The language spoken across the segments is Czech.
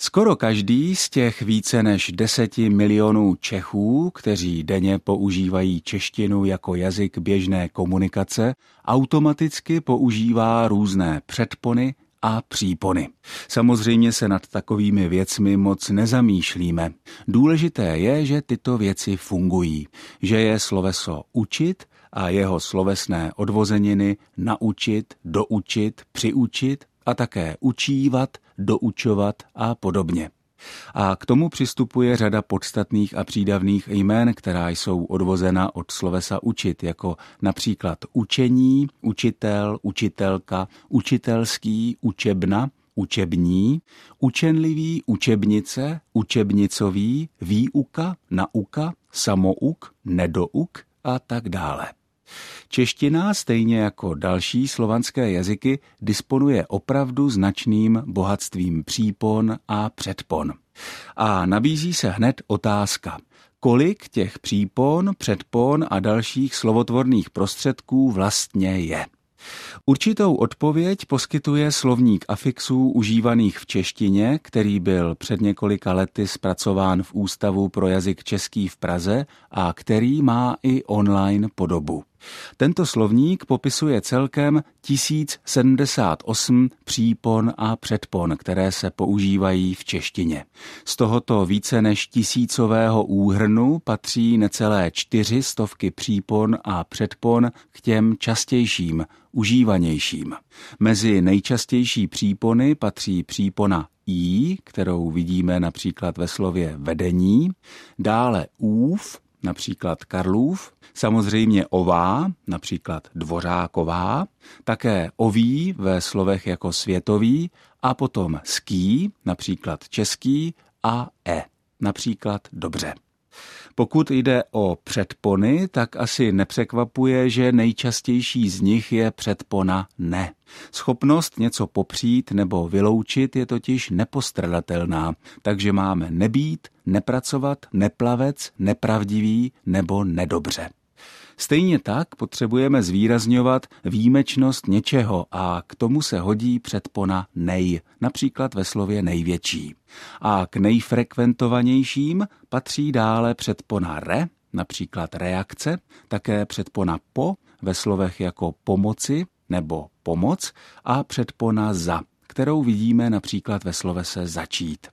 Skoro každý z těch více než deseti milionů Čechů, kteří denně používají češtinu jako jazyk běžné komunikace, automaticky používá různé předpony a přípony. Samozřejmě se nad takovými věcmi moc nezamýšlíme. Důležité je, že tyto věci fungují, že je sloveso učit a jeho slovesné odvozeniny naučit, doučit, přiučit a také učívat, doučovat a podobně. A k tomu přistupuje řada podstatných a přídavných jmén, která jsou odvozena od slovesa učit, jako například učení, učitel, učitelka, učitelský, učebna, učební, učenlivý, učebnice, učebnicový, výuka, nauka, samouk, nedouk a tak dále. Čeština, stejně jako další slovanské jazyky, disponuje opravdu značným bohatstvím přípon a předpon. A nabízí se hned otázka, kolik těch přípon, předpon a dalších slovotvorných prostředků vlastně je. Určitou odpověď poskytuje slovník afixů užívaných v češtině, který byl před několika lety zpracován v Ústavu pro jazyk český v Praze a který má i online podobu. Tento slovník popisuje celkem 1078 přípon a předpon, které se používají v češtině. Z tohoto více než tisícového úhrnu patří necelé čtyři stovky přípon a předpon k těm častějším, užívanějším. Mezi nejčastější přípony patří přípona i, kterou vidíme například ve slově vedení, dále úv, například Karlův, samozřejmě ová, například dvořáková, také oví ve slovech jako světový a potom ský, například český a e, například dobře. Pokud jde o předpony, tak asi nepřekvapuje, že nejčastější z nich je předpona ne. Schopnost něco popřít nebo vyloučit je totiž nepostradatelná, takže máme nebýt, nepracovat, neplavec, nepravdivý nebo nedobře. Stejně tak potřebujeme zvýrazňovat výjimečnost něčeho a k tomu se hodí předpona nej, například ve slově největší. A k nejfrekventovanějším patří dále předpona re, například reakce, také předpona po ve slovech jako pomoci nebo pomoc a předpona za, kterou vidíme například ve slovese začít.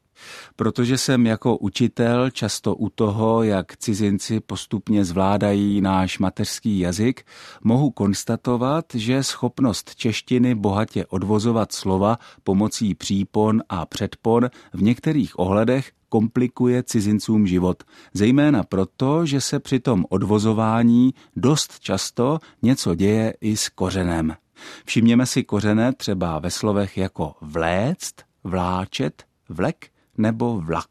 Protože jsem jako učitel často u toho, jak cizinci postupně zvládají náš mateřský jazyk, mohu konstatovat, že schopnost češtiny bohatě odvozovat slova pomocí přípon a předpon v některých ohledech komplikuje cizincům život, zejména proto, že se při tom odvozování dost často něco děje i s kořenem. Všimněme si kořené třeba ve slovech jako vléct, vláčet, vlek nebo vlak.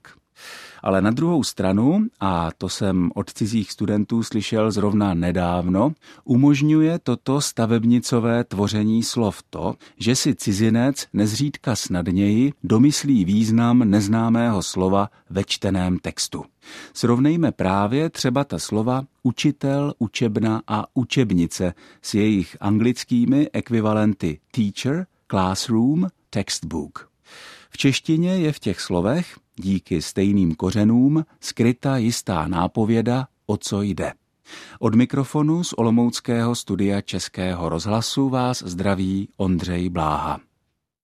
Ale na druhou stranu, a to jsem od cizích studentů slyšel zrovna nedávno, umožňuje toto stavebnicové tvoření slov to, že si cizinec nezřídka snadněji domyslí význam neznámého slova ve čteném textu. Srovnejme právě třeba ta slova učitel, učebna a učebnice s jejich anglickými ekvivalenty teacher, classroom, textbook. V češtině je v těch slovech, díky stejným kořenům, skryta jistá nápověda, o co jde. Od mikrofonu z Olomouckého studia Českého rozhlasu vás zdraví Ondřej Bláha.